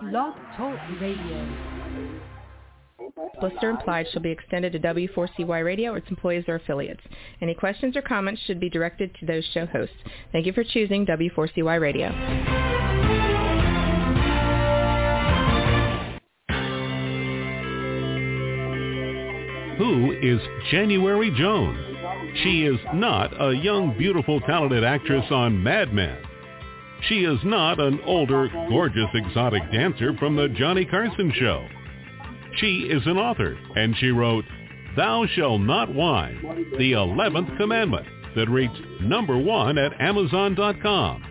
Blog Talk Radio. Blister implied shall be extended to W4CY Radio or its employees or affiliates. Any questions or comments should be directed to those show hosts. Thank you for choosing W4CY Radio. Who is January Jones? She is not a young, beautiful, talented actress on Mad Men. She is not an older, gorgeous, exotic dancer from the Johnny Carson show. She is an author, and she wrote, Thou Shall Not Whine, the 11th Commandment, that reached number one at Amazon.com.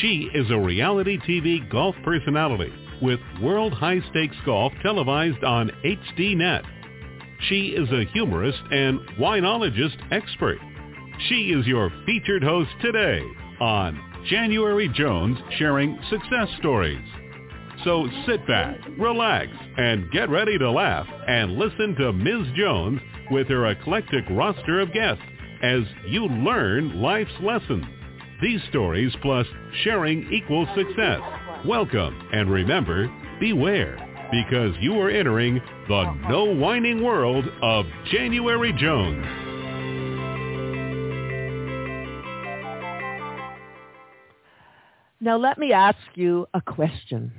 She is a reality TV golf personality with World High Stakes Golf televised on HDNet. She is a humorist and winologist expert. She is your featured host today on January Jones sharing success stories. So sit back, relax, and get ready to laugh and listen to Ms. Jones with her eclectic roster of guests as you learn life's lessons. These stories plus sharing equals success. Welcome and remember, beware because you are entering the no whining world of January Jones. Now let me ask you a question.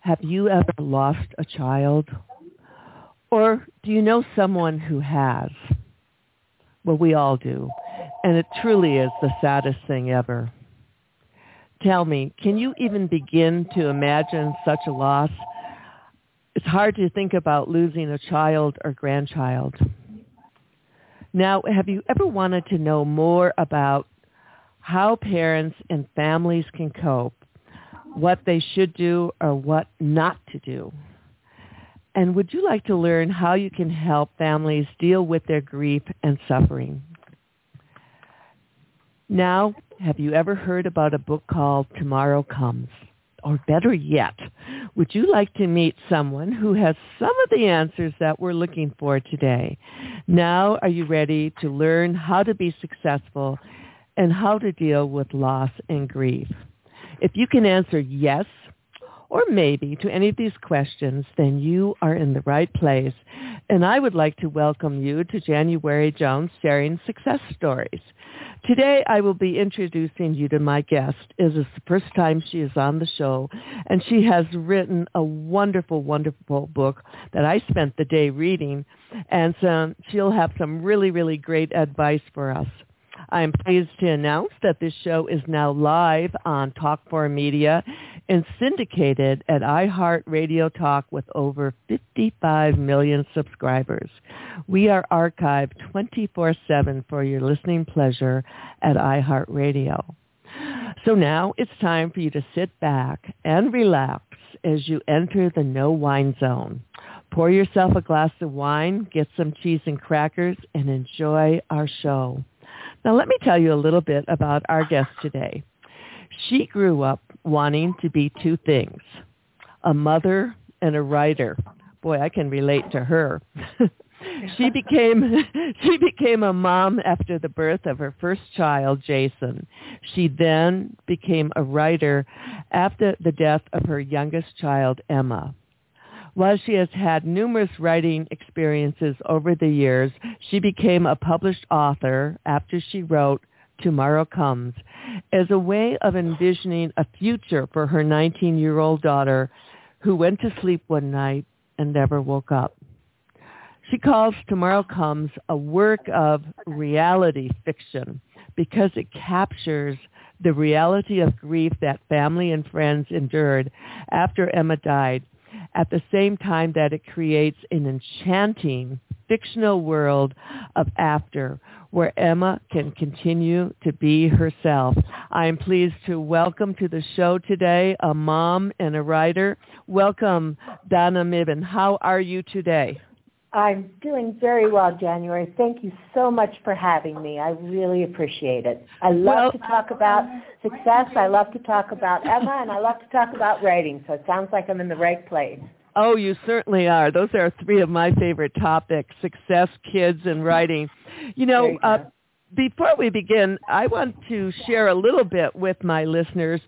Have you ever lost a child? Or do you know someone who has? Well, we all do. And it truly is the saddest thing ever. Tell me, can you even begin to imagine such a loss? It's hard to think about losing a child or grandchild. Now, have you ever wanted to know more about how parents and families can cope, what they should do or what not to do? And would you like to learn how you can help families deal with their grief and suffering? Now, have you ever heard about a book called Tomorrow Comes? Or better yet, would you like to meet someone who has some of the answers that we're looking for today? Now, are you ready to learn how to be successful and how to deal with loss and grief? If you can answer yes or maybe to any of these questions, then you are in the right place. And I would like to welcome you to January Jones sharing success stories. Today I will be introducing you to my guest. It is the first time she is on the show, and she has written a wonderful, wonderful book that I spent the day reading, and so she'll have some really, really great advice for us. I am pleased to announce that this show is now live on Talk4 Media and syndicated at iHeart Radio Talk with over 55 million subscribers. We are archived 24-7 for your listening pleasure at iHeartRadio. So now it's time for you to sit back and relax as you enter the no wine zone. Pour yourself a glass of wine, get some cheese and crackers, and enjoy our show. Now let me tell you a little bit about our guest today. She grew up wanting to be two things, a mother and a writer. Boy, I can relate to her. she became she became a mom after the birth of her first child, Jason. She then became a writer after the death of her youngest child, Emma. While she has had numerous writing experiences over the years, she became a published author after she wrote Tomorrow Comes as a way of envisioning a future for her 19-year-old daughter who went to sleep one night and never woke up. She calls Tomorrow Comes a work of reality fiction because it captures the reality of grief that family and friends endured after Emma died at the same time that it creates an enchanting fictional world of after where Emma can continue to be herself. I am pleased to welcome to the show today a mom and a writer. Welcome, Donna Mebane. How are you today? I'm doing very well, January. Thank you so much for having me. I really appreciate it. I love well, to talk about success. I love to talk about Emma, and I love to talk about writing. So it sounds like I'm in the right place. Oh, you certainly are. Those are three of my favorite topics, success, kids, and writing. You know, uh, before we begin, I want to share a little bit with my listeners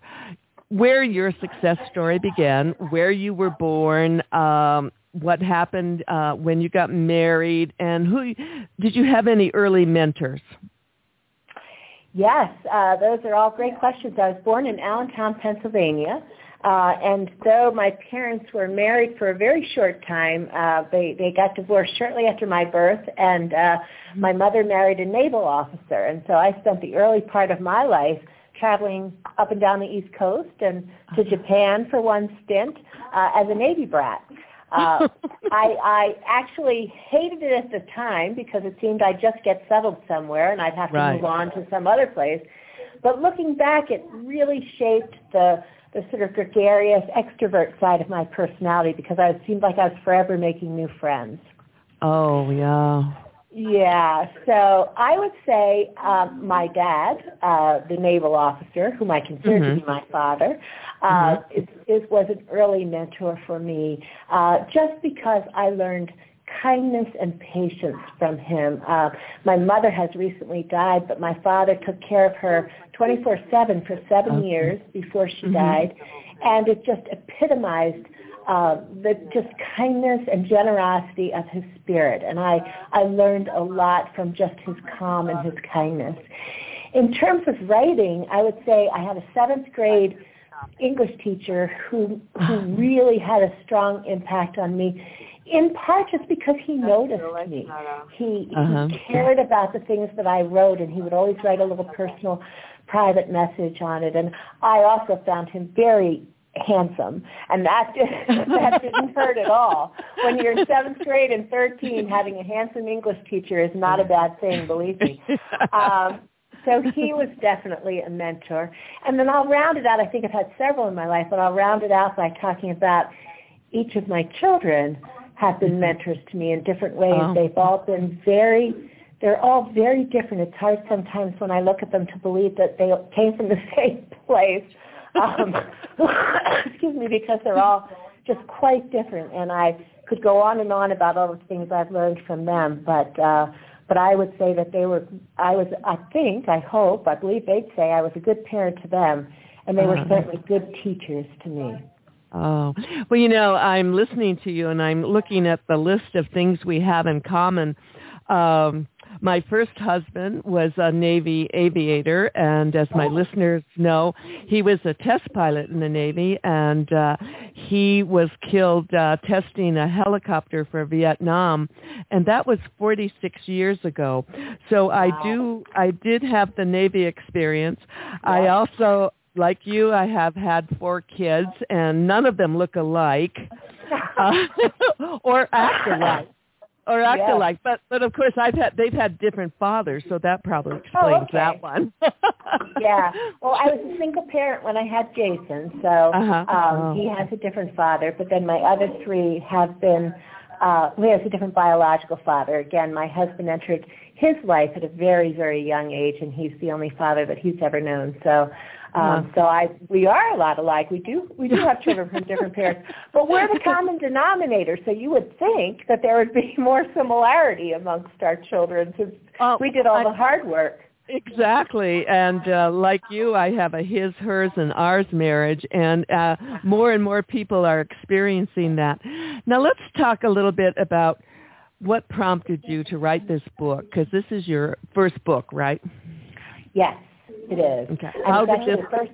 where your success story began, where you were born, um, what happened uh, when you got married, and who did you have any early mentors? Yes, uh, those are all great questions. I was born in Allentown, Pennsylvania. Uh, and though my parents were married for a very short time, uh, they, they got divorced shortly after my birth, and uh, my mother married a naval officer. And so I spent the early part of my life traveling up and down the East Coast and to Japan for one stint uh, as a Navy brat. Uh, I, I actually hated it at the time because it seemed I'd just get settled somewhere and I'd have to Right. move on to some other place. But looking back, it really shaped the the sort of gregarious extrovert side of my personality because I seemed like I was forever making new friends. Oh yeah. Yeah, so I would say um, my dad, uh, the naval officer, whom I consider to be my father, uh, is, is, was an early mentor for me uh, just because I learned kindness and patience from him. Uh, my mother has recently died, but my father took care of her 24-7 for seven Okay. years before she died, and it just epitomized uh, the just kindness and generosity of his spirit. And I, I learned a lot from just his calm and his kindness. In terms of writing, I would say I had a seventh grade English teacher who, who really had a strong impact on me, in part just because he noticed me. He, Uh-huh. he cared about the things that I wrote, and he would always write a little personal private message on it. And I also found him very handsome, and that did, that didn't hurt at all. When you're in seventh grade and 13, having a handsome English teacher is not a bad thing, believe me. Um, so he was definitely a mentor. And then I'll round it out. I think I've had several in my life, but I'll round it out by talking about each of my children have been mentors to me in different ways. Oh. They've all been very, they're all very different. It's hard sometimes when I look at them to believe that they came from the same place. Um, excuse me, because they're all just quite different. And I could go on and on about all the things I've learned from them, but uh, but I would say that they were. I was. I think. I hope. I believe they'd say I was a good parent to them, and they were Uh-huh. certainly good teachers to me. Oh, well, you know, I'm listening to you and I'm looking at the list of things we have in common. Um, my first husband was a Navy aviator, and as my listeners know, he was a test pilot in the Navy, and uh, he was killed uh, testing a helicopter for Vietnam, and that was 46 years ago. So I do, I did have the Navy experience. I also like you, I have had four kids, and none of them look alike uh, or act alike. Or act Yes. alike, but but of course I've had they've had different fathers, so that probably explains Oh, okay. that one. yeah. Well, I was a single parent when I had Jason, so Uh-huh. um, Oh. he has a different father. But then my other three have been. Uh, he has a different biological father. Again, my husband entered his life at a very, very young age, and he's the only father that he's ever known. So, um, so I we are a lot alike. We do we do have children from different parents, but we're the common denominator. So you would think that there would be more similarity amongst our children since Oh, we did all I- the hard work. Exactly, and uh, like you, I have a his, hers, and ours marriage, and uh, more and more people are experiencing that. Now, let's talk a little bit about what prompted you to write this book, because this is your first book, right? Yes, it is. Okay. And How did this the first,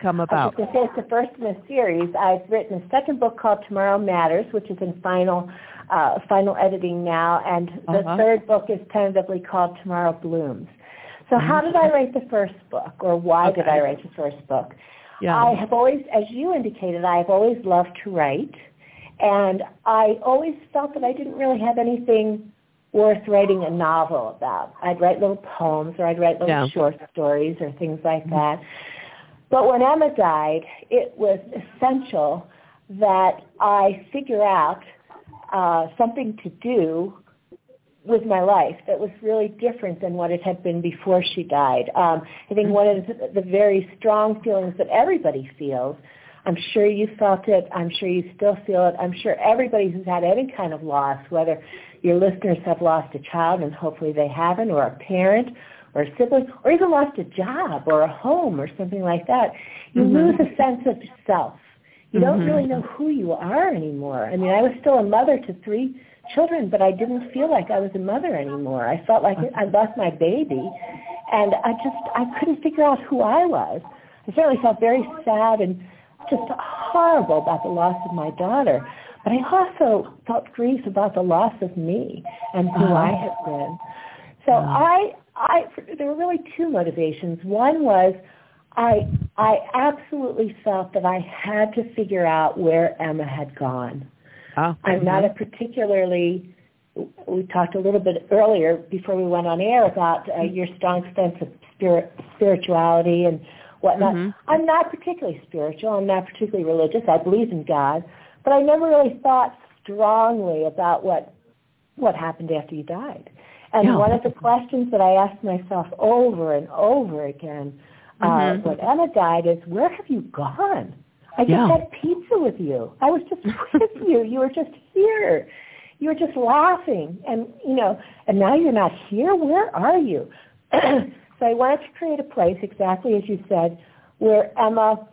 come about? I was going to say it's the first in a series. I've written a second book called Tomorrow Matters, which is in final uh, final editing now, and the Uh-huh. third book is tentatively called Tomorrow Blooms. So how did I write the first book, or why did I write the first book? Yeah. I have always, as you indicated, I have always loved to write, and I always felt that I didn't really have anything worth writing a novel about. I'd write little poems or I'd write little Yeah. short stories or things like that. But when Emma died, it was essential that I figure out uh, something to do with my life that was really different than what it had been before she died. Um, I think one of the, the very strong feelings that everybody feels, I'm sure you felt it, I'm sure you still feel it, I'm sure everybody who's had any kind of loss, whether your listeners have lost a child and hopefully they haven't, or a parent, or a sibling, or even lost a job or a home or something like that, you mm-hmm. lose a sense of self. You don't mm-hmm. really know who you are anymore. I mean, I was still a mother to three children, but I didn't feel like I was a mother anymore. I felt like I lost my baby, and I just I couldn't figure out who I was. I certainly felt very sad and just horrible about the loss of my daughter. But I also felt grief about the loss of me and who uh-huh. I had been. So uh-huh. I, I, there were really two motivations. One was I, I absolutely felt that I had to figure out where Emma had gone. Oh, I'm not a particularly. We talked a little bit earlier before we went on air about uh, your strong sense of spirit, spirituality and whatnot. Mm-hmm. I'm not particularly spiritual. I'm not particularly religious. I believe in God, but I never really thought strongly about what what happened after you died. And one of the questions that I asked myself over and over again uh, mm-hmm. when Emma died is, where have you gone? I just yeah. had pizza with you. I was just with you. You were just here. You were just laughing, and you know, and now you're not here. Where are you? So I wanted to create a place, exactly as you said, where Emma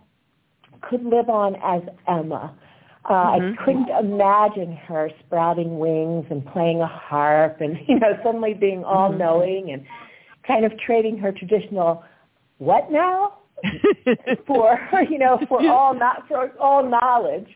could live on as Emma. Uh, mm-hmm. I couldn't imagine her sprouting wings and playing a harp and, you know, suddenly being all-knowing mm-hmm. and kind of trading her traditional what now for, you know, for all not for all knowledge.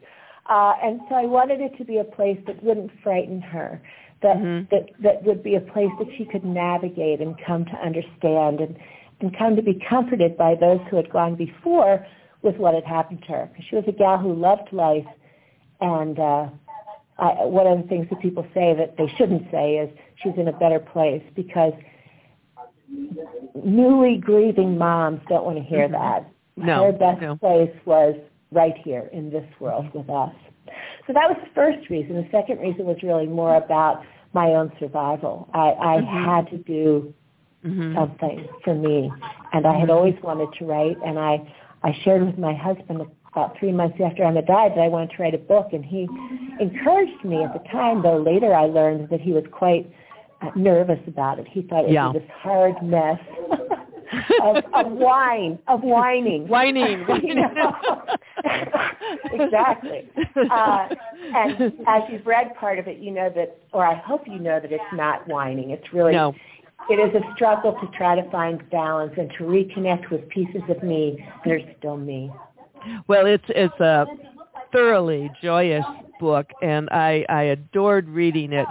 Uh, and so I wanted it to be a place that wouldn't frighten her, that mm-hmm. that that would be a place that she could navigate and come to understand and and come to be comforted by those who had gone before with what had happened to her. She was a gal who loved life, and uh, I, one of the things that people say that they shouldn't say is she's in a better place because newly grieving moms don't want to hear mm-hmm. that. No, Her best no. place was right here in this world with us. So that was the first reason. The second reason was really more about my own survival. I, I mm-hmm. had to do mm-hmm. something for me, and I had mm-hmm. always wanted to write. And I, I shared with my husband about three months after Emma died that I wanted to write a book, and he encouraged me at the time. Though later I learned that he was quite uh, nervous about it. He thought it yeah. was this hard mess. of, of wine, of whining. Whining. exactly. Uh, and as you've read part of it, you know that, or I hope you know that it's not whining. It's really, no. it is a struggle to try to find balance and to reconnect with pieces of me that are still me. Well, it's it's a thoroughly joyous book and I, I adored reading it.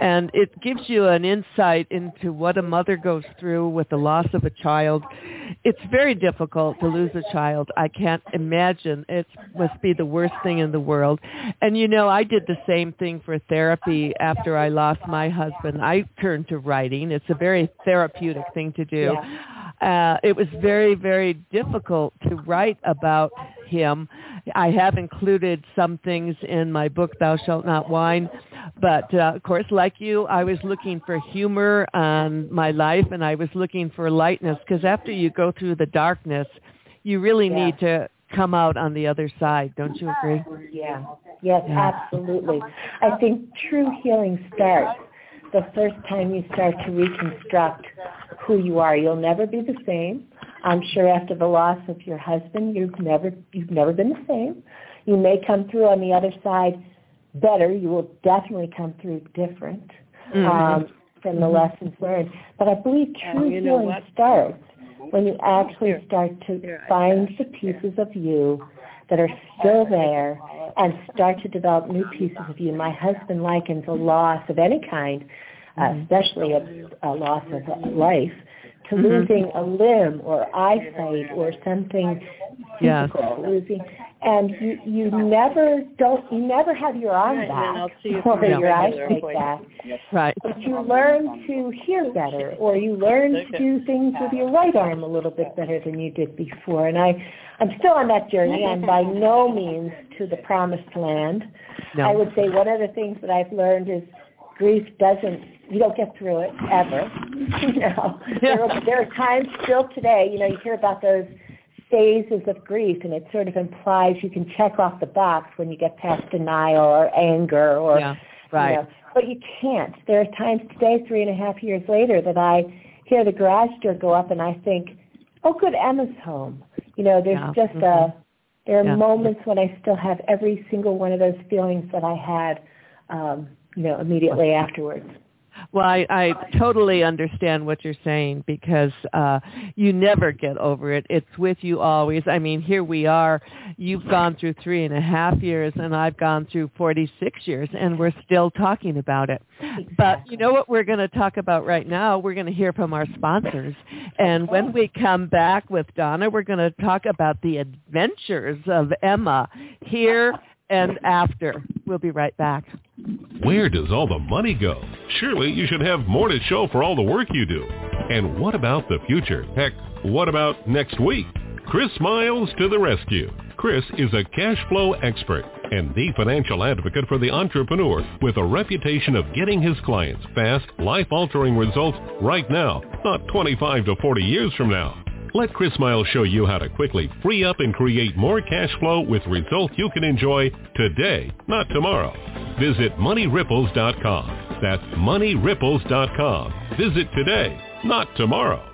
And it gives you an insight into what a mother goes through with the loss of a child. It's very difficult to lose a child. I can't imagine. It must be the worst thing in the world. And you know, I did the same thing for therapy after I lost my husband. I turned to writing. It's a very therapeutic thing to do. Yeah. Uh, it was very, very difficult to write about him. I have included some things in my book, Thou Shalt Not Whine. But uh, of course, like you, I was looking for humor on my life and I was looking for lightness because after you go through the darkness, you really yeah. need to come out on the other side. Don't you agree? Yeah. Yes, yeah. absolutely. I think true healing starts the first time you start to reconstruct who you are. You'll never be the same. I'm sure after the loss of your husband, you've never you've never been the same. You may come through on the other side better. You will definitely come through different mm-hmm. um, from the mm-hmm. lessons learned. But I believe true healing starts when you actually start to find the pieces of you that are still there and start to develop new pieces of you. My husband likens a loss of any kind, uh, Mm-hmm. especially a, a loss of life, to Mhm. losing a limb or eyesight or something Yes. physical, losing, and you you never don't you never have your arm Right, and then I'll back see or we your can eyesight get there for back, Right. but you learn to hear better or you learn to do things with your right arm a little bit better than you did before. And I I'm still on that journey. I'm by no means to the promised land. No. I would say one of the things that I've learned is grief doesn't you don't get through it ever. you know, there are, there are times still today. You know, you hear about those phases of grief, and it sort of implies you can check off the box when you get past denial or anger or Yeah. Right. you know, but you can't. There are times today, three and a half years later, that I hear the garage door go up and I think, oh, good, Emma's home. You know, there's Yeah. just a, there are Yeah. moments when I still have every single one of those feelings that I had, um, you know, immediately afterwards. Well, I, I totally understand what you're saying because uh, you never get over it. It's with you always. I mean, here we are. You've gone through three and a half years, and I've gone through 46 years, and we're still talking about it. But you know what we're going to talk about right now? We're going to hear from our sponsors. And when we come back with Donna, we're going to talk about the adventures of Emma here and after. We'll be right back. Where does all the money go? Surely you should have more to show for all the work you do. And what about the future? Heck, what about next week? Chris Miles to the rescue. Chris is a cash flow expert and the financial advocate for the entrepreneur with a reputation of getting his clients fast, life-altering results right now, not 25 to 40 years from now. Let Chris Miles show you how to quickly free up and create more cash flow with results you can enjoy today, not tomorrow. Visit moneyripples.com. That's moneyripples.com. Visit today, not tomorrow.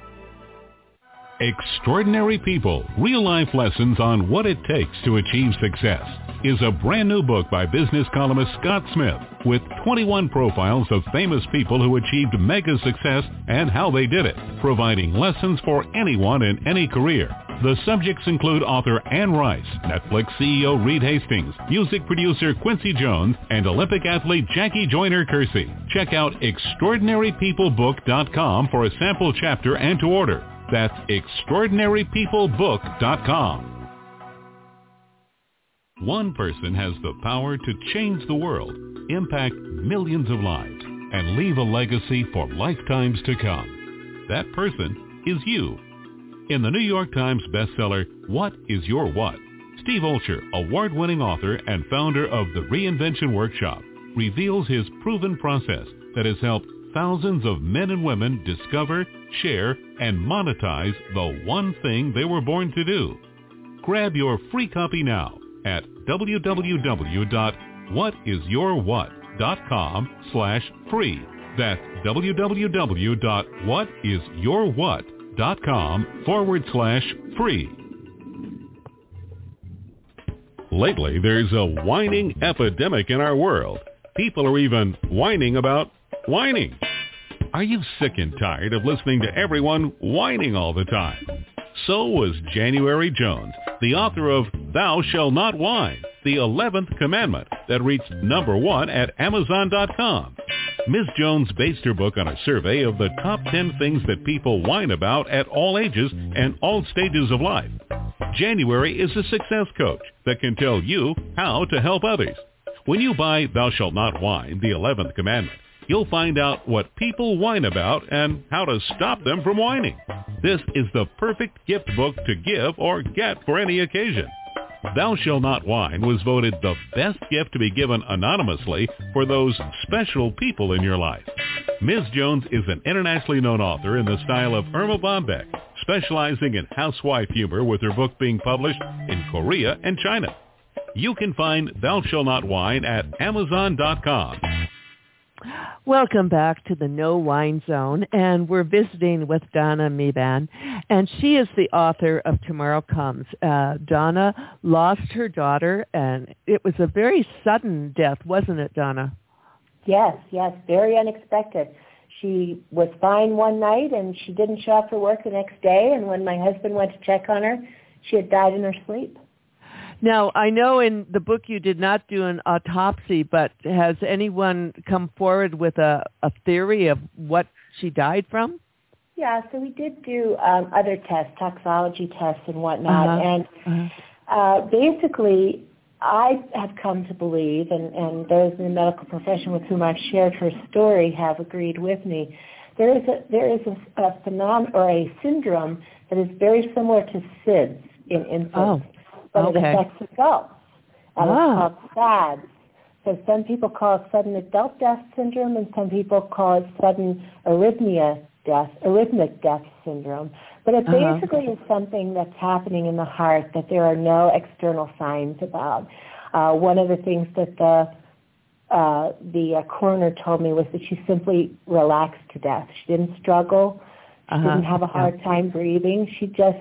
Extraordinary People, Real Life Lessons on What It Takes to Achieve Success is a brand new book by business columnist Scott Smith with 21 profiles of famous people who achieved mega success and how they did it, providing lessons for anyone in any career. The subjects include author Anne Rice, Netflix CEO Reed Hastings, music producer Quincy Jones, and Olympic athlete Jackie Joyner Kersee. Check out extraordinarypeoplebook.com for a sample chapter and to order. That's extraordinarypeoplebook.com. One person has the power to change the world, impact millions of lives, and leave a legacy for lifetimes to come. That person is you. In the New York Times bestseller, What is Your What? Steve Olsher, award-winning author and founder of the Reinvention Workshop, reveals his proven process that has helped thousands of men and women discover, share, and monetize the one thing they were born to do. Grab your free copy now at www.whatisyourwhat.com slash free. That's www.whatisyourwhat.com forward slash free. Lately, there's a whining epidemic in our world. People are even whining about whining. Are you sick and tired of listening to everyone whining all the time? So was January Jones, the author of Thou Shall Not Whine, the 11th commandment that reached number one at Amazon.com. Ms. Jones based her book on a survey of the top 10 things that people whine about at all ages and all stages of life. January is a success coach that can tell you how to help others. When you buy Thou Shalt Not Whine, the 11th commandment, you'll find out what people whine about and how to stop them from whining. This is the perfect gift book to give or get for any occasion. Thou Shall Not Whine was voted the best gift to be given anonymously for those special people in your life. Ms. Jones is an internationally known author in the style of Erma Bombeck, specializing in housewife humor with her book being published in Korea and China. You can find Thou Shall Not Whine at Amazon.com. Welcome back to the No Wine Zone, and we're visiting with Donna Mebane, and she is the author of Tomorrow Comes. Uh, Donna lost her daughter, and it was a very sudden death, wasn't it, Donna? Yes, yes, very unexpected. She was fine one night and she didn't show up for work the next day and when my husband went to check on her, she had died in her sleep. Now, I know in the book you did not do an autopsy, but has anyone come forward with a, a theory of what she died from? Yeah, so we did do um, other tests, toxology tests and whatnot, Uh-huh. and Uh-huh. uh, basically I have come to believe, and, and those in the medical profession with whom I've shared her story have agreed with me, there is a, there is a, a phenomenon or a syndrome that is very similar to SIDS in infants, Oh, but okay. it affects adults. And Ah. it's called SADS. So some people call it sudden adult death syndrome, and some people call it sudden arrhythmia death, arrhythmic death syndrome. But it Uh-huh. basically is something that's happening in the heart that there are no external signs about. Uh, one of the things that the uh, the uh, coroner told me was that she simply relaxed to death. She didn't struggle uh-huh. didn't have a hard yeah. time breathing. She just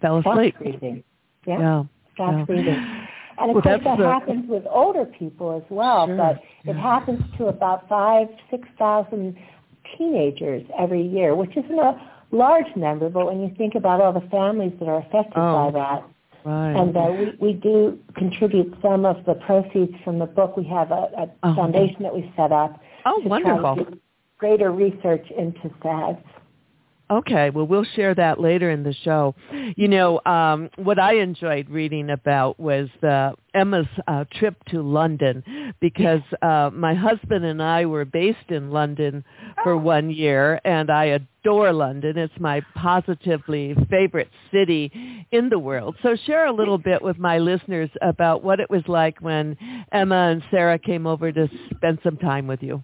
fell asleep. Breathing. Yeah. yeah. Stopped yeah. breathing. And of well, course that the... happens with older people as well, sure. but it happens to about five, six thousand teenagers every year, which isn't a large number, but when you think about all the families that are affected oh. by that, Right. And uh, we, we do contribute some of the proceeds from the book. We have a, a oh. foundation that we set up. Oh, to wonderful. Try to do greater research into SADS. Okay, well, we'll share that later in the show. You know, um, what I enjoyed reading about was uh, Emma's uh, trip to London because uh, my husband and I were based in London for Oh. one year, and I adore London. It's my positively favorite city in the world. So share a little bit with my listeners about what it was like when Emma and Sarah came over to spend some time with you.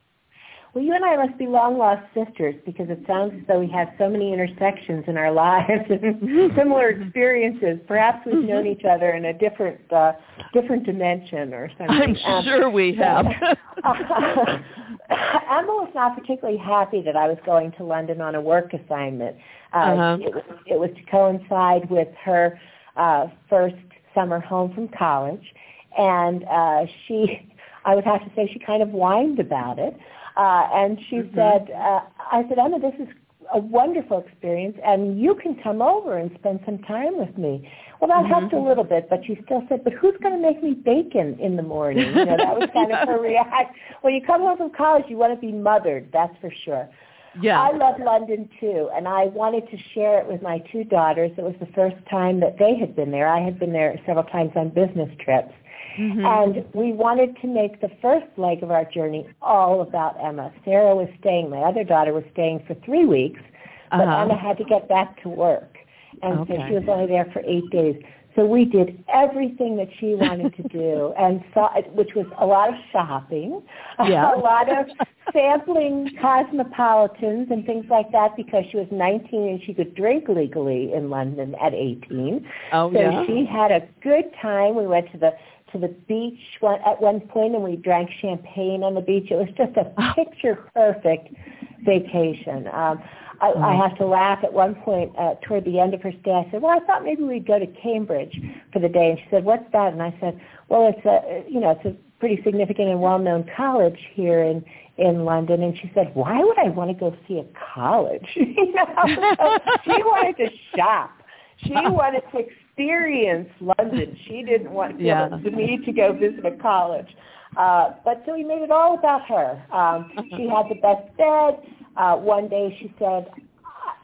Well, you and I must be long lost sisters because it sounds as though we have so many intersections in our lives and similar experiences. Perhaps we've known each other in a different uh, different dimension or something. I'm Um, sure we have. Emma was not particularly happy that I was going to London on a work assignment. Uh, Uh-huh. it, was, it was to coincide with her uh, first summer home from college, and uh, she, I would have to say, she kind of whined about it. Uh, and she Mm-hmm. said, uh, I said, Emma, this is a wonderful experience, and you can come over and spend some time with me. Well, that Mm-hmm. helped a little bit, but she still said, but who's going to make me bacon in the morning? You know, that was kind of her reaction. When you come home from college, you want to be mothered, that's for sure. Yeah. I love London too, and I wanted to share it with my two daughters. It was the first time that they had been there. I had been there several times on business trips. Mhm. And we wanted to make the first leg of our journey all about Emma. Sarah was staying, my other daughter was staying for three weeks, but Uh-huh. Emma had to get back to work. And so she was only there for eight days. So we did everything that she wanted to do, and saw, which was a lot of shopping, Yeah. a lot of sampling cosmopolitans and things like that because she was 19 and she could drink legally in London at 18. Oh, so yeah. she had a good time. We went to the to the beach one, at one point and we drank champagne on the beach. It was just a picture perfect vacation. Um, I, I Mm-hmm. have to laugh at one point uh, toward the end of her stay. I said, "Well, I thought maybe we'd go to Cambridge for the day." And she said, "What's that?" And I said, "Well, it's a you know it's a pretty significant and well-known college here in in London." And she said, "Why would I want to go see a college?" you know, so she wanted to shop. She wanted to experience London. She didn't want to, Yeah. to me to go visit a college. Uh, but so we made it all about her. Um, she had the best bed. Uh, one day she said,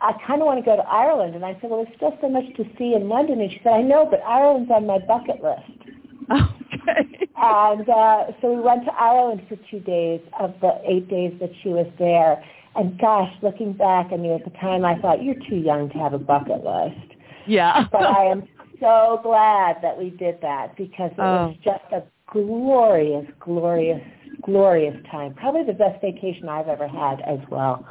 I, kind of want to go to Ireland. And I said, well, there's still so much to see in London. And she said, I know, but Ireland's on my bucket list. Okay. And uh, so we went to Ireland for two days of the eight days that she was there. And gosh, looking back, I mean, at the time I thought, you're too young to have a bucket list. Yeah. But I am so glad that we did that because it was Oh. just a glorious, glorious, glorious time. Probably the best vacation I've ever had as well.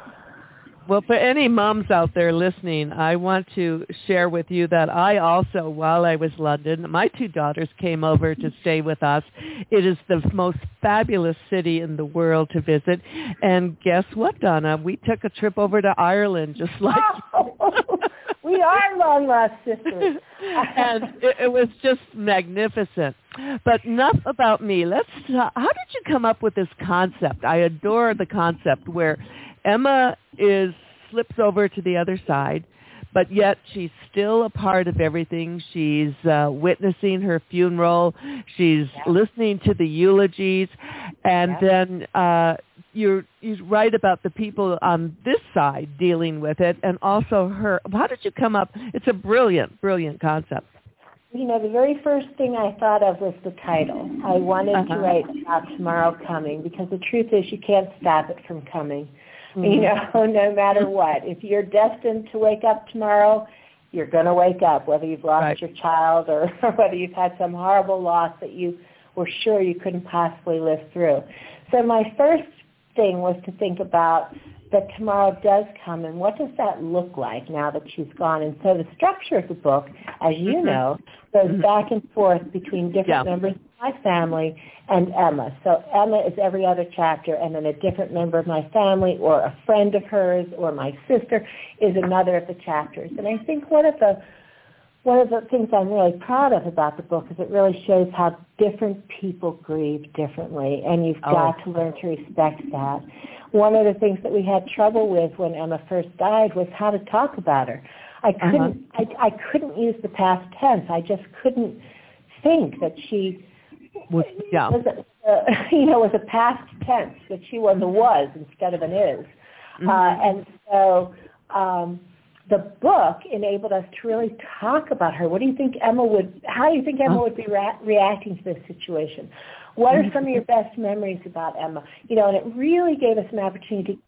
Well, for any moms out there listening, I want to share with you that I also, while I was in London, my two daughters came over to stay with us. It is the most fabulous city in the world to visit. And guess what, Donna? We took a trip over to Ireland just like we are long lost sisters. and it, it was just magnificent. But enough about me. Let's. Talk, how did you come up with this concept? I adore the concept where Emma is slips over to the other side, but yet she's still a part of everything. She's uh, witnessing her funeral. She's Yeah. listening to the eulogies, and Yeah. then uh, you you write about the people on this side dealing with it, and also her. How did you come up? It's a brilliant, brilliant concept. You know, the very first thing I thought of was the title. I wanted Uh-huh. to write about tomorrow coming because the truth is you can't stop it from coming. Mm-hmm. You know, no matter what. If you're destined to wake up tomorrow, you're going to wake up, whether you've lost Right. your child or whether you've had some horrible loss that you were sure you couldn't possibly live through. So my first thing was to think about that tomorrow does come, and what does that look like now that she's gone? And so the structure of the book, as you mm-hmm. know, goes mm-hmm. back and forth between different yeah. members of my family and Emma. So Emma is every other chapter, and then a different member of my family or a friend of hers or my sister is another of the chapters. And I think one of the one of the things I'm really proud of about the book is it really shows how different people grieve differently, and you've oh. got to learn to respect that. One of the things that we had trouble with when Emma first died was how to talk about her. I uh-huh. couldn't, uh-huh. I, I couldn't use the past tense. I just couldn't think that she was, yeah. was a, uh, you know, was a past tense that she was a was instead of an is, mm-hmm. uh, and so. Um, the book enabled us to really talk about her. What do you think Emma would? How do you think Emma would be rea- reacting to this situation? What are some of your best memories about Emma? You know, and it really gave us an opportunity.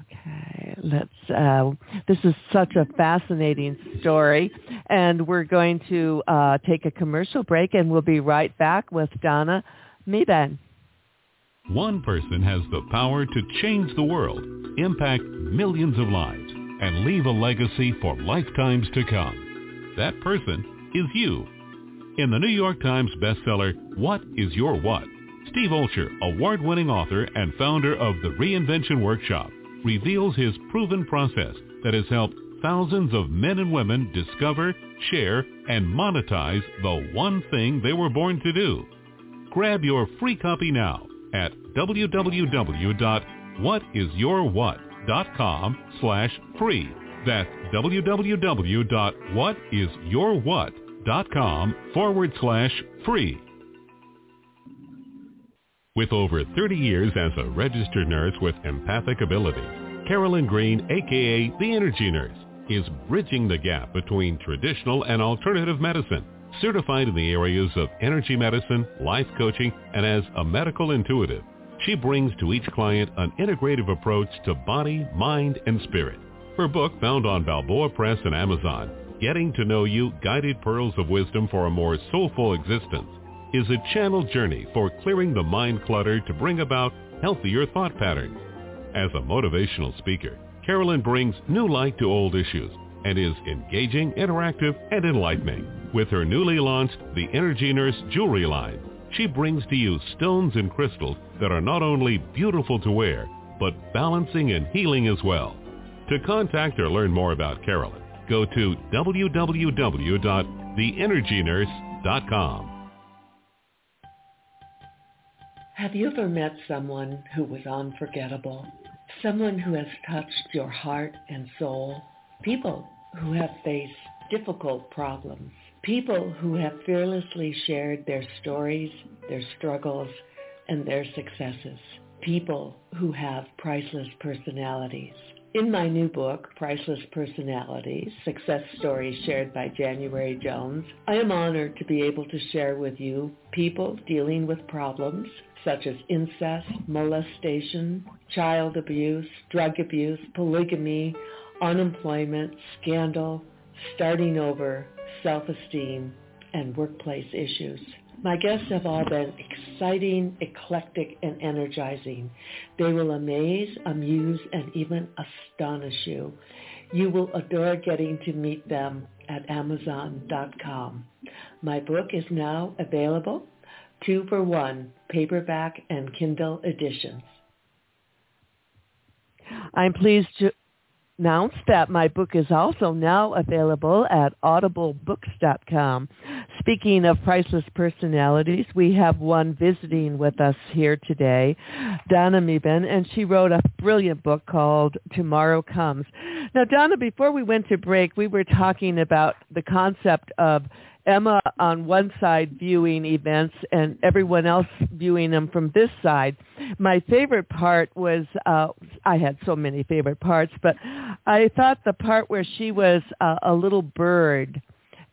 Okay, let's. Uh, this is such a fascinating story, and we're going to uh, take a commercial break, and we'll be right back with Donna Mebane. One person has the power to change the world, impact millions of lives, and leave a legacy for lifetimes to come. That person is you. In the New York Times bestseller, What is Your What? Steve Olsher, award-winning author and founder of the Reinvention Workshop, reveals his proven process that has helped thousands of men and women discover, share, and monetize the one thing they were born to do. Grab your free copy now at www.whatisyourwhat.com slash free. That's www.whatisyourwhat.com forward slash free. With over 30 years as a registered nurse with empathic abilities, Carolyn Green, aka the Energy Nurse, is bridging the gap between traditional and alternative medicine Certified in the areas of energy medicine, life coaching, and as a medical intuitive, she brings to each client an integrative approach to body, mind, and spirit. Her book, found on Balboa Press and Amazon, Getting to Know You, Guided Pearls of Wisdom for a More Soulful Existence, is a channel journey for clearing the mind clutter to bring about healthier thought patterns. As a motivational speaker, Carolyn brings new light to old issues and is engaging, interactive, and enlightening. With her newly launched The Energy Nurse Jewelry line, she brings to you stones and crystals that are not only beautiful to wear, but balancing and healing as well. To contact or learn more about Carolyn, go to www.theenergynurse.com. Have you ever met someone who was unforgettable? Someone who has touched your heart and soul? People who have faced difficult problems. People who have fearlessly shared their stories, their struggles, and their successes. People who have priceless personalities. In my new book, Priceless Personalities, Success Stories Shared by January Jones, I am honored to be able to share with you people dealing with problems such as incest, molestation, child abuse, drug abuse, polygamy, unemployment, scandal, starting over, self-esteem, and workplace issues. My guests have all been exciting, eclectic, and energizing. They will amaze, amuse, and even astonish you. You will adore getting to meet them at Amazon.com. My book is now available, two for one, paperback and Kindle editions. I'm pleased to announce that my book is also now available at audiblebooks.com. Speaking of priceless personalities, we have one visiting with us here today, Donna Mebane, and she wrote a brilliant book called Tomorrow Comes. Now, Donna, before we went to break, we were talking about the concept of Emma on one side viewing events and everyone else viewing them from this side. My favorite part was, uh, I had so many favorite parts, but I thought the part where she was uh, a little bird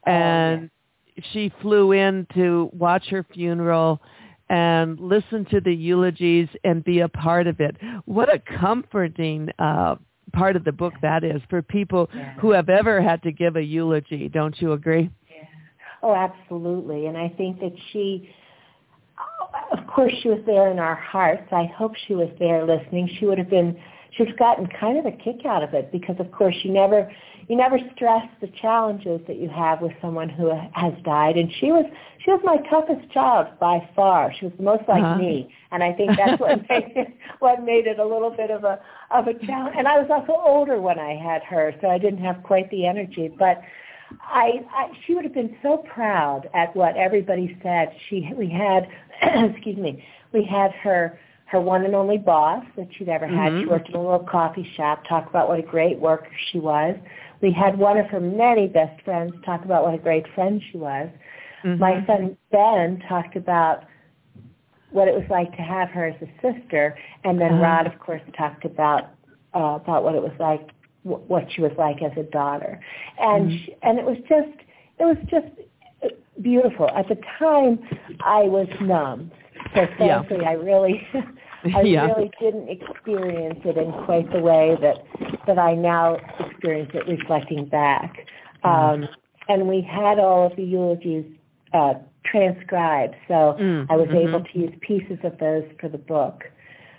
and oh, yeah. she flew in to watch her funeral and listen to the eulogies and be a part of it. What a comforting uh, part of the book that is for people yeah. who have ever had to give a eulogy. Don't you agree? Oh, absolutely. And I think that she, of course, she was there in our hearts. I hope she was there listening. She would have been, she would have gotten kind of a kick out of it because, of course, you never, you never stress the challenges that you have with someone who has died. And she was, she was my toughest child by far. She was the most like uh-huh. me, and I think that's what made it, what made it a little bit of a of a challenge. And I was also older when I had her, so I didn't have quite the energy, but. I, I she would have been so proud at what everybody said. She we had excuse me, we had her her one and only boss that she'd ever had. Mm-hmm. She worked in a little coffee shop, talk about what a great worker she was. We had one of her many best friends talk about what a great friend she was. Mm-hmm. My son Ben talked about what it was like to have her as a sister, and then uh-huh. Rod, of course, talked about uh, about what it was like what she was like as a daughter, and mm-hmm. she, and it was just it was just beautiful. At the time, I was numb, so thankfully, yeah. I really. I yeah. really didn't experience it in quite the way that that I now experience it reflecting back. Mm-hmm. Um, and we had all of the eulogies uh, transcribed, so mm, I was mm-hmm. able to use pieces of those for the book.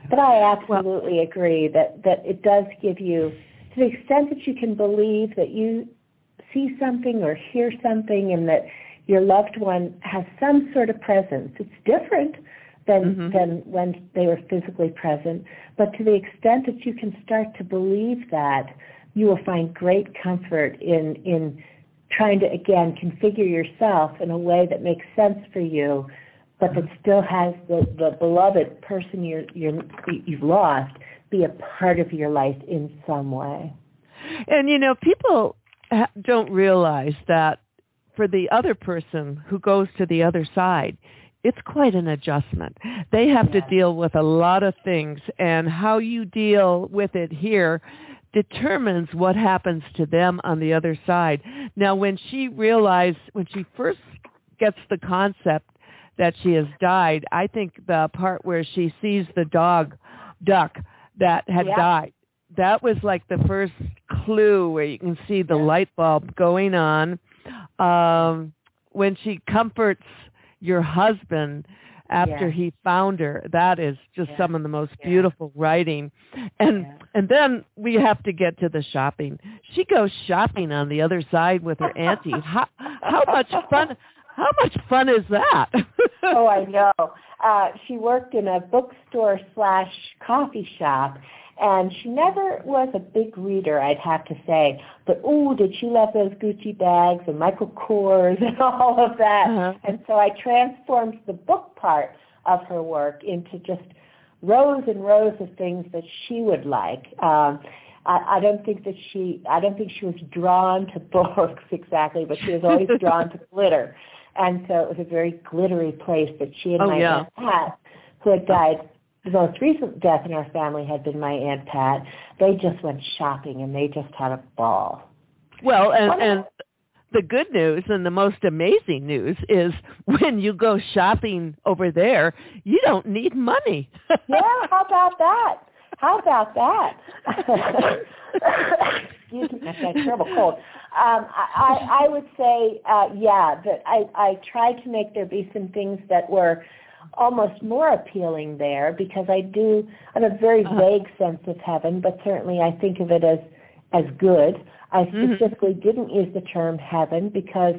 But I absolutely well, agree that that it does give you to the extent that you can believe that you see something or hear something and that your loved one has some sort of presence. It's different than mm-hmm. than when they were physically present, but to the extent that you can start to believe that, you will find great comfort in in trying to again configure yourself in a way that makes sense for you, but that still has the, the beloved person you're, you're, you've lost be a part of your life in some way. And you know, people don't realize that for the other person who goes to the other side, it's quite an adjustment. They have yeah. to deal with a lot of things, and how you deal with it here determines what happens to them on the other side. Now, when she realized, when she first gets the concept that she has died, I think the part where she sees the dog duck that had yeah. died, that was like the first clue where you can see the light bulb going on. Um, when she comforts your husband after he found her. That is just some of the most beautiful writing. And and then we have to get to the shopping. She goes shopping on the other side with her auntie. How how much fun how much fun is that? oh, I know. Uh, she worked in a bookstore slash coffee shop, and she never was a big reader, I'd have to say. But ooh, did she love those Gucci bags and Michael Kors and all of that. Uh-huh. And so I transformed the book part of her work into just rows and rows of things that she would like. Um, I, I don't think that she I don't think she was drawn to books exactly, but she was always drawn to glitter. And so it was a very glittery place that she and oh, my yeah. aunt Pat, who had died the most recent death in our family had been my Aunt Pat. They just went shopping and they just had a ball. Well, and, and the good news and the most amazing news is when you go shopping over there, you don't need money. yeah, how about that? How about that? Excuse me, I've got a terrible cold. Um, I, I would say, uh, yeah, that I, I tried to make there be some things that were almost more appealing there because I do I have a very uh-huh. vague sense of heaven, but certainly I think of it as as good. I mm-hmm. specifically mm-hmm. didn't use the term heaven because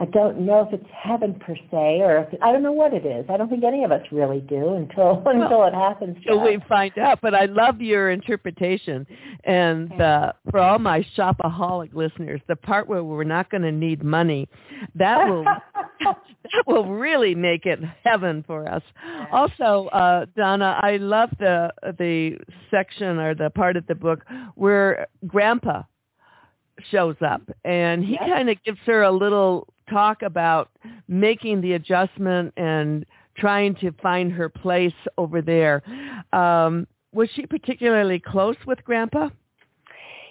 I don't know if it's heaven per se, or if I don't know what it is. I don't think any of us really do until well, until it happens. Until we find out. But I love your interpretation, and uh, for all my shopaholic listeners, the part where we're not going to need money, that will that will really make it heaven for us. Also, uh, Donna, I love the the section or the part of the book where Grandpa shows up and he kind of gives her a little talk about making the adjustment and trying to find her place over there. Um, was she particularly close with Grandpa?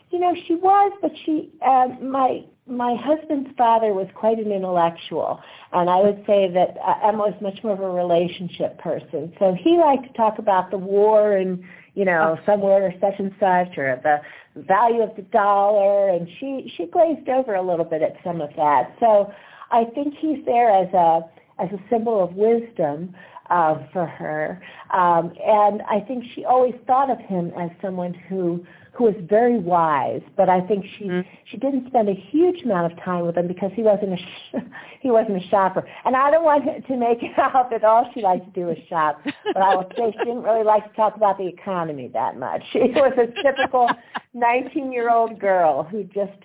You know, she was, but she, uh, my my husband's father was quite an intellectual, and I would say that uh, Emma was much more of a relationship person. So he liked to talk about the war and you know somewhere or such and such, or the value of the dollar, and she she glazed over a little bit at some of that. So I think he's there as a as a symbol of wisdom. uh, for her. Um, and I think she always thought of him as someone who who was very wise, but I think she mm-hmm. she didn't spend a huge amount of time with him because he wasn't a sh- he wasn't a shopper. And I don't want to make it out that all she liked to do was shop, but I will say she didn't really like to talk about the economy that much. She was a typical 19-year-old girl who just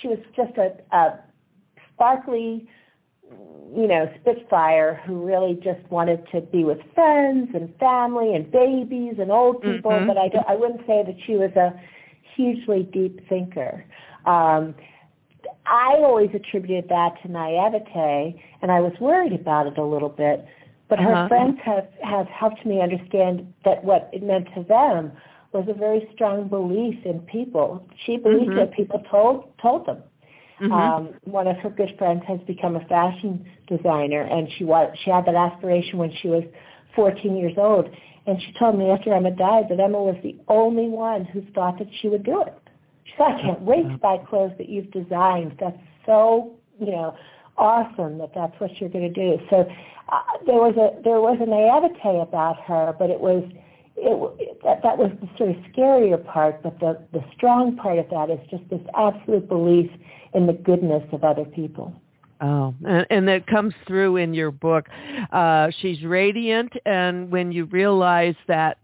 she was just a, a sparkly you know, Spitfire who really just wanted to be with friends and family and babies and old people, mm-hmm. but I, don't, I wouldn't say that she was a hugely deep thinker. Um, I always attributed that to naivete, and I was worried about it a little bit. But her uh-huh. friends have, have helped me understand that what it meant to them was a very strong belief in people. She believed mm-hmm. what people told told them. Mm-hmm. Um, one of her good friends has become a fashion designer, and she was she had that aspiration when she was 14 years old. And she told me after Emma died that Emma was the only one who thought that she would do it. She said, "I can't wait to buy clothes that you've designed. That's so you know awesome that that's what you're going to do." So uh, there was a there was a naivete about her, but it was it, that, that was the sort of scarier part, but the, the strong part of that is just this absolute belief in the goodness of other people. Oh, and, and that comes through in your book. Uh, she's radiant, and when you realize that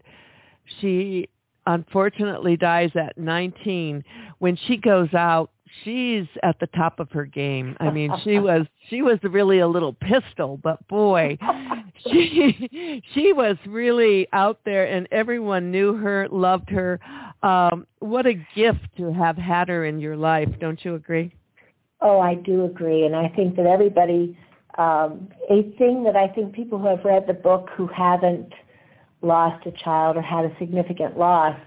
she unfortunately dies at 19, when she goes out she's at the top of her game. I mean, she was she was really a little pistol, but boy, she she was really out there, and everyone knew her, loved her. Um, what a gift to have had her in your life, don't you agree? Oh, I do agree, and I think that everybody. Um, a thing that I think people who have read the book who haven't lost a child or had a significant loss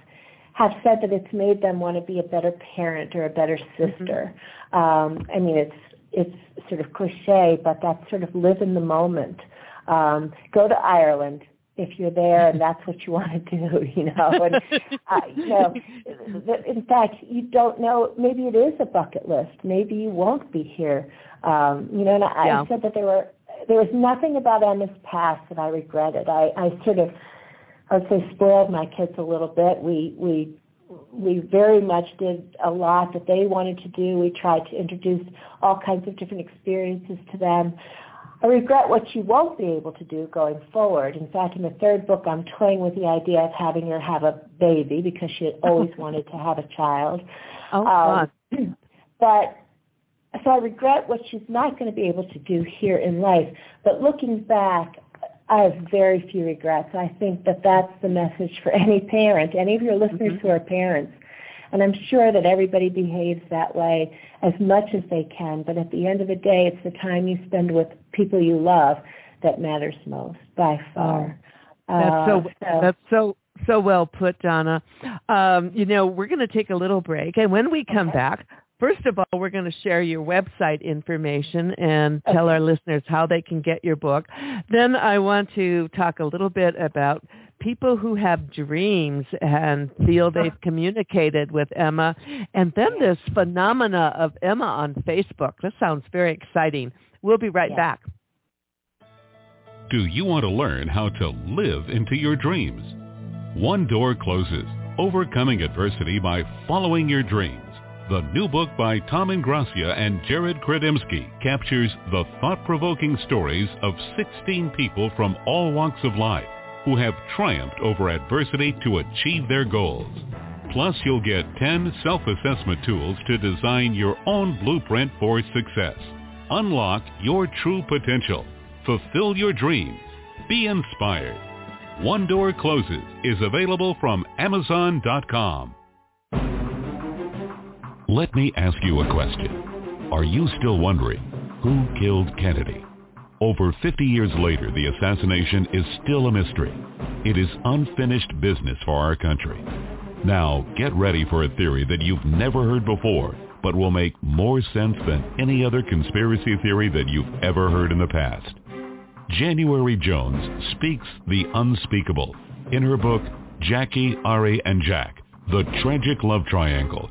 have said that it's made them want to be a better parent or a better mm-hmm. sister. Mm-hmm. Um, I mean, it's it's sort of cliche, but that's sort of live in the moment. Um, go to Ireland if you're there and that's what you want to do, you know. And uh, you know, in fact, you don't know. Maybe it is a bucket list. Maybe you won't be here. Um, you know, and I, yeah. I said that there were there was nothing about Emma's past that I regretted. I, I sort of I would say spoiled my kids a little bit. We we we very much did a lot that they wanted to do. We tried to introduce all kinds of different experiences to them. I regret what you won't be able to do going forward. In fact, in the third book, I'm toying with the idea of having her have a baby because she had always wanted to have a child. Oh, um, but so I regret what she's not going to be able to do here in life. But looking back, I have very few regrets. I think that that's the message for any parent, any of your listeners mm-hmm. who are parents. And I'm sure that everybody behaves that way as much as they can. But at the end of the day, it's the time you spend with people you love that matters most by far. Oh, that's so, uh, so that's so so well put, Donna. Um, you know, we're going to take a little break, and when we come okay. back, First of all, we're going to share your website information and tell our listeners how they can get your book. Then I want to talk a little bit about people who have dreams and feel uh-huh. they've communicated with Emma. And then this phenomena of Emma on Facebook. This sounds very exciting. We'll be right back. Do you want to learn how to live into your dreams? One door closes, overcoming adversity by following your dreams. The new book by Tom Ingrassia and Jared Chrudimsky captures the thought-provoking stories of 16 people from all walks of life who have triumphed over adversity to achieve their goals. Plus, you'll get 10 self-assessment tools to design your own blueprint for success. Unlock your true potential. Fulfill your dreams. Be inspired. One Door Closes is available from Amazon.com. Let me ask you a question. Are you still wondering who killed Kennedy? Over 50 years later, the assassination is still a mystery. It is unfinished business for our country. Now, get ready for a theory that you've never heard before, but will make more sense than any other conspiracy theory that you've ever heard in the past. January Jones speaks the unspeakable in her book, Jackie, Ari, and Jack, The Tragic Love Triangle,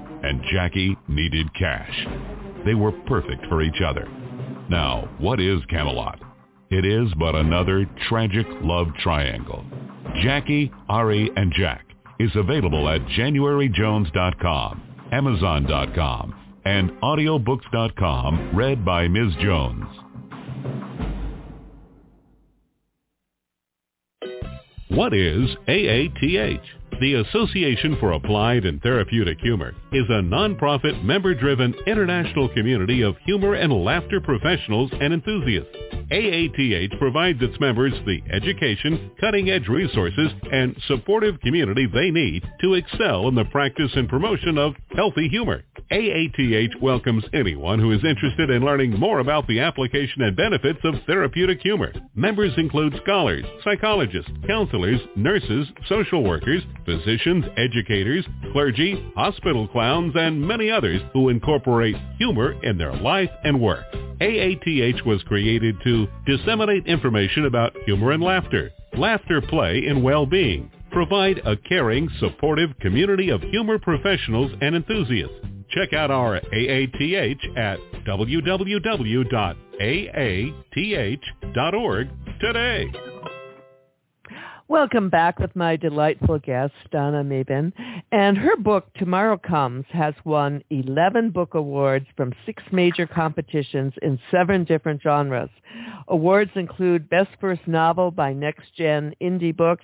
and Jackie needed cash. They were perfect for each other. Now, what is Camelot? It is but another tragic love triangle. Jackie, Ari, and Jack is available at januaryjones.com, amazon.com, and audiobooks.com, read by Ms. Jones. What is AATH? The Association for Applied and Therapeutic Humor is a nonprofit, member-driven international community of humor and laughter professionals and enthusiasts. AATH provides its members the education, cutting-edge resources, and supportive community they need to excel in the practice and promotion of healthy humor. AATH welcomes anyone who is interested in learning more about the application and benefits of therapeutic humor. Members include scholars, psychologists, counselors, nurses, social workers, physicians, educators, clergy, hospital clowns, and many others who incorporate humor in their life and work. AATH was created to disseminate information about humor and laughter, laughter play and well-being, provide a caring, supportive community of humor professionals and enthusiasts. Check out our AATH at www.aath.org today. Welcome back with my delightful guest, Donna Mebane. And her book, Tomorrow Comes, has won 11 book awards from six major competitions in seven different genres. Awards include Best First Novel by Next Gen Indie Books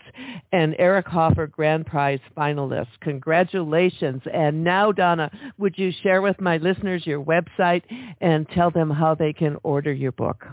and Eric Hoffer Grand Prize finalist. Congratulations. And now, Donna, would you share with my listeners your website and tell them how they can order your book?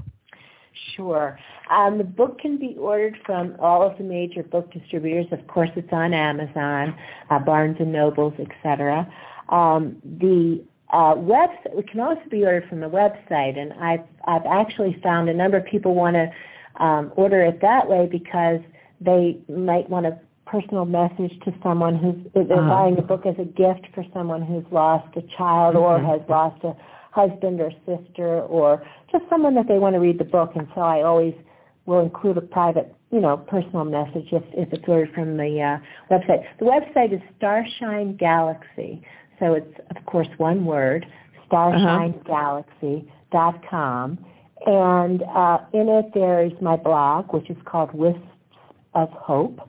Sure. Um, the book can be ordered from all of the major book distributors. Of course, it's on Amazon, uh, Barnes and Nobles, etc. Um, the uh, website it can also be ordered from the website, and I've I've actually found a number of people want to um, order it that way because they might want a personal message to someone who's they're uh-huh. buying a book as a gift for someone who's lost a child or mm-hmm. has lost a husband or sister or just someone that they want to read the book. And so I always will include a private, you know, personal message if, if it's ordered from the uh, website. The website is Starshine Galaxy. So it's, of course, one word, starshinegalaxy.com. And uh, in it there is my blog, which is called Wisps of Hope.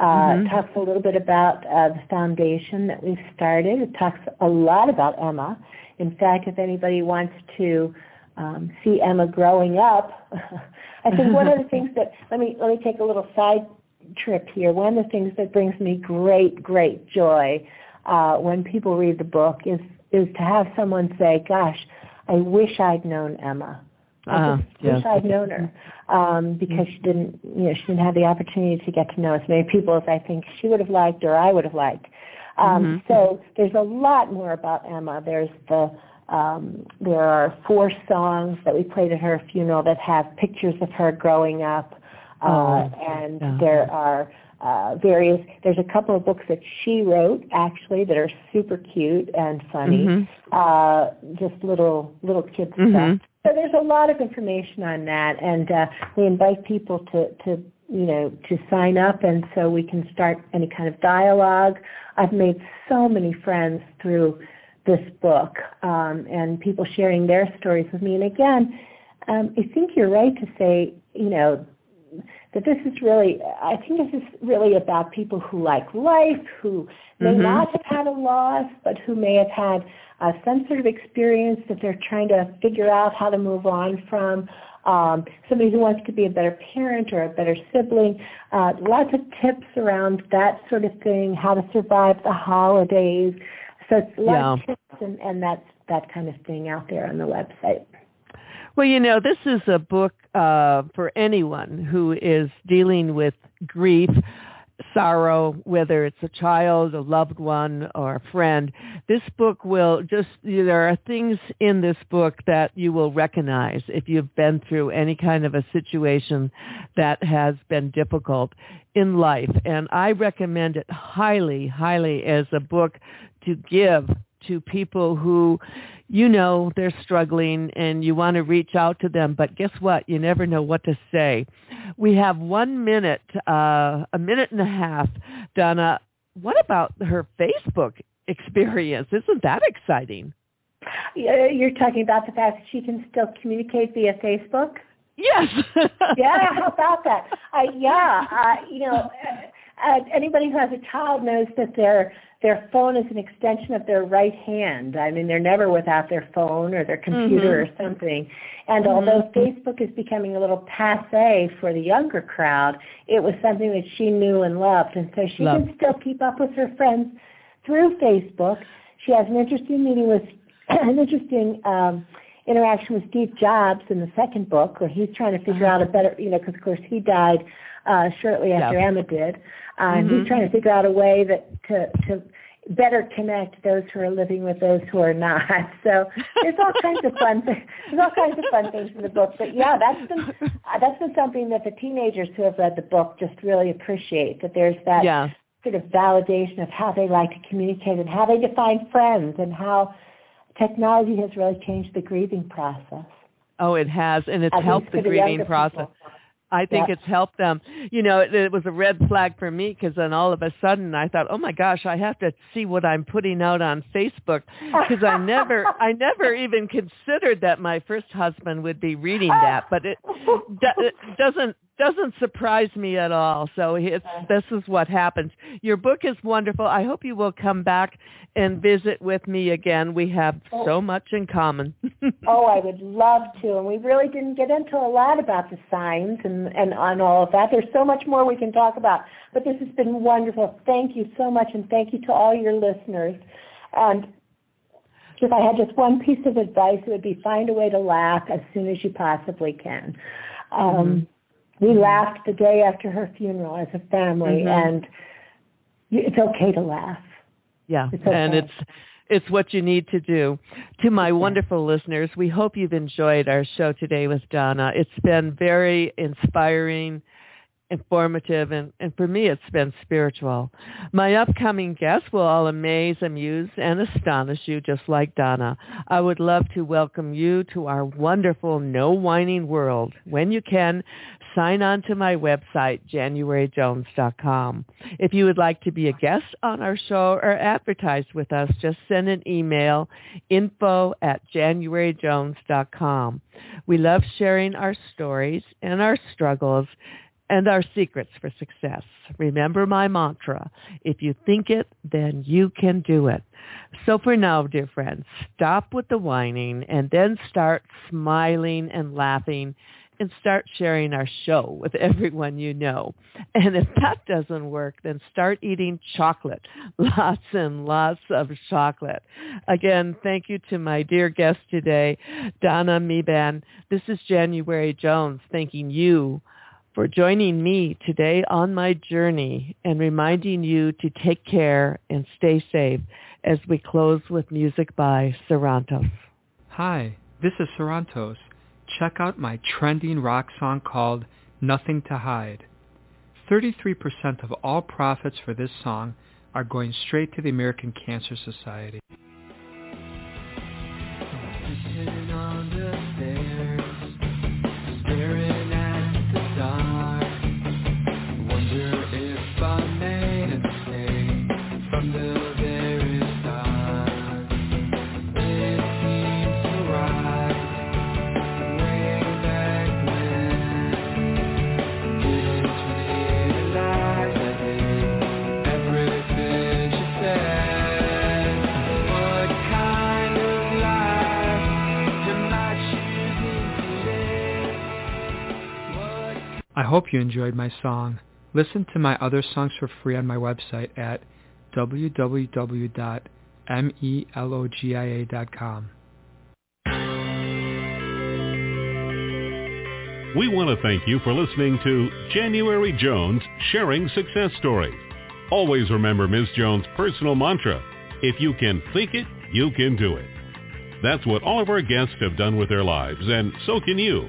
Uh, mm-hmm. It talks a little bit about uh, the foundation that we've started. It talks a lot about Emma in fact, if anybody wants to um, see Emma growing up, I think one of the things that let me let me take a little side trip here. One of the things that brings me great great joy uh, when people read the book is is to have someone say, "Gosh, I wish I'd known Emma." I uh, yes. wish I'd known her um, because she didn't, you know, she didn't have the opportunity to get to know as many people as I think she would have liked or I would have liked. Um, mm-hmm. So there's a lot more about Emma. There's the um, there are four songs that we played at her funeral that have pictures of her growing up, uh, oh, and yeah. there are uh, various. There's a couple of books that she wrote actually that are super cute and funny, mm-hmm. uh, just little little kids mm-hmm. stuff. So there's a lot of information on that, and uh, we invite people to to you know, to sign up and so we can start any kind of dialogue. I've made so many friends through this book um, and people sharing their stories with me. And again, um, I think you're right to say, you know, that this is really, I think this is really about people who like life, who may mm-hmm. not have had a loss, but who may have had uh, some sort of experience that they're trying to figure out how to move on from um, somebody who wants to be a better parent or a better sibling. Uh, lots of tips around that sort of thing, how to survive the holidays. So it's lots yeah. of tips and, and that's that kind of thing out there on the website. Well, you know, this is a book uh, for anyone who is dealing with grief sorrow, whether it's a child, a loved one, or a friend, this book will just, there are things in this book that you will recognize if you've been through any kind of a situation that has been difficult in life. And I recommend it highly, highly as a book to give to people who you know they're struggling and you want to reach out to them, but guess what? You never know what to say. We have one minute, uh, a minute and a half. Donna, what about her Facebook experience? Isn't that exciting? You're talking about the fact that she can still communicate via Facebook? Yes. yeah, how about that? Uh, yeah, uh, you know, uh, anybody who has a child knows that their their phone is an extension of their right hand. I mean, they're never without their phone or their computer mm-hmm. or something. And mm-hmm. although Facebook is becoming a little passe for the younger crowd, it was something that she knew and loved, and so she Love. can still keep up with her friends through Facebook. She has an interesting meeting with an interesting. Um, interaction with Steve Jobs in the second book, where he's trying to figure uh-huh. out a better, you know, because of course he died uh, shortly after Emma did, uh, mm-hmm. and he's mm-hmm. trying to figure out a way that to to better connect those who are living with those who are not. So there's all kinds of fun th- there's all kinds of fun things in the book. But yeah, that's been uh, that's been something that the teenagers who have read the book just really appreciate. That there's that yeah. sort of validation of how they like to communicate and how they define friends and how technology has really changed the grieving process. Oh, it has, and it's At helped the grieving process. People. I think yeah. it's helped them. You know, it, it was a red flag for me because then all of a sudden I thought, oh my gosh, I have to see what I'm putting out on Facebook because I never, I never even considered that my first husband would be reading that. But it, it doesn't doesn't surprise me at all. So it's this is what happens. Your book is wonderful. I hope you will come back and visit with me again. We have oh. so much in common. oh, I would love to. And we really didn't get into a lot about the signs and and on all of that. There's so much more we can talk about. But this has been wonderful. Thank you so much, and thank you to all your listeners. And if I had just one piece of advice, it would be find a way to laugh as soon as you possibly can. Um, mm-hmm we mm-hmm. laughed the day after her funeral as a family, mm-hmm. and it's okay to laugh. Yeah, it's okay. and it's it's what you need to do. To my wonderful listeners, we hope you've enjoyed our show today with Donna. It's been very inspiring informative, and, and for me it's been spiritual. My upcoming guests will all amaze, amuse, and astonish you just like Donna. I would love to welcome you to our wonderful No Whining World. When you can, sign on to my website, januaryjones.com. If you would like to be a guest on our show or advertise with us, just send an email, info at januaryjones.com. We love sharing our stories and our struggles and our secrets for success. Remember my mantra, if you think it, then you can do it. So for now, dear friends, stop with the whining and then start smiling and laughing and start sharing our show with everyone you know. And if that doesn't work, then start eating chocolate. Lots and lots of chocolate. Again, thank you to my dear guest today, Donna Mebane. This is January Jones thanking you for joining me today on my journey and reminding you to take care and stay safe as we close with music by Sarantos. Hi, this is Sarantos check out my trending rock song called Nothing to Hide. 33% of all profits for this song are going straight to the American Cancer Society. I hope you enjoyed my song. Listen to my other songs for free on my website at www.melogia.com. We want to thank you for listening to January Jones Sharing Success Stories. Always remember Ms. Jones' personal mantra, if you can think it, you can do it. That's what all of our guests have done with their lives, and so can you.